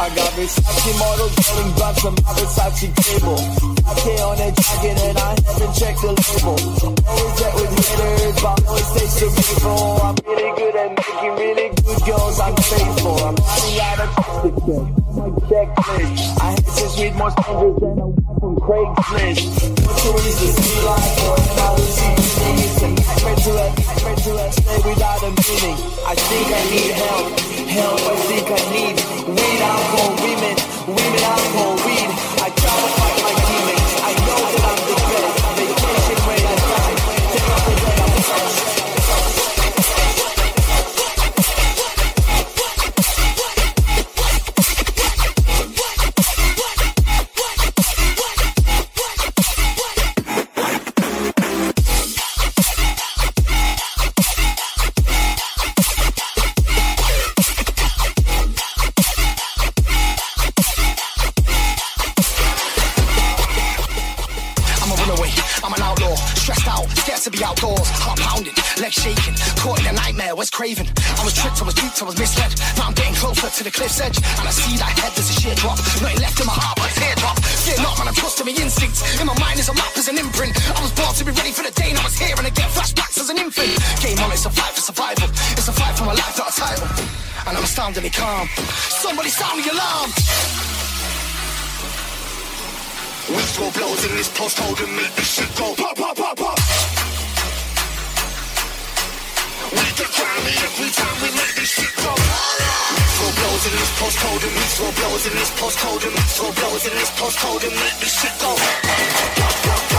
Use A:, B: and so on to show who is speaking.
A: I
B: got Versace models holding blunts from my Versace table. I pay on a jacket and I haven't checked the label. Always get with haters, but always stay cerebral. I'm really good at making really good girls. I'm faithful. I'm running out of toxic sex. My checklist. I hate to read more strangers than a wife from Craigslist. What is the sea life or am I losing It's a nightmare to a nightmare to a stay without a meaning. I think I need help. Help I think I need. Weed, alcohol, women.
C: Stressed out, scared to be outdoors, heart pounding, legs shaking, caught in a nightmare, was craving. I was tricked, I was duped, I was misled. Now I'm getting closer to the cliff's edge, and I see that head, there's a sheer drop. Nothing left in my heart but a teardrop. Fear not, man, I'm trusting my instincts. In my mind is a map, is an imprint. I was born to be ready for the day, and I was here, and I get flashbacks as an infant. Game on, it's a fight for survival. It's a fight for my life, not a title. And I'm astoundingly calm. Somebody sound the alarm. Whistle blows in this postcode and make this shit go pop, pop, pop, pop. We get every time we make this shit go. Whistle blows in this postcode and whistle blows in this postcode and whistle blows in this and make this shit go. We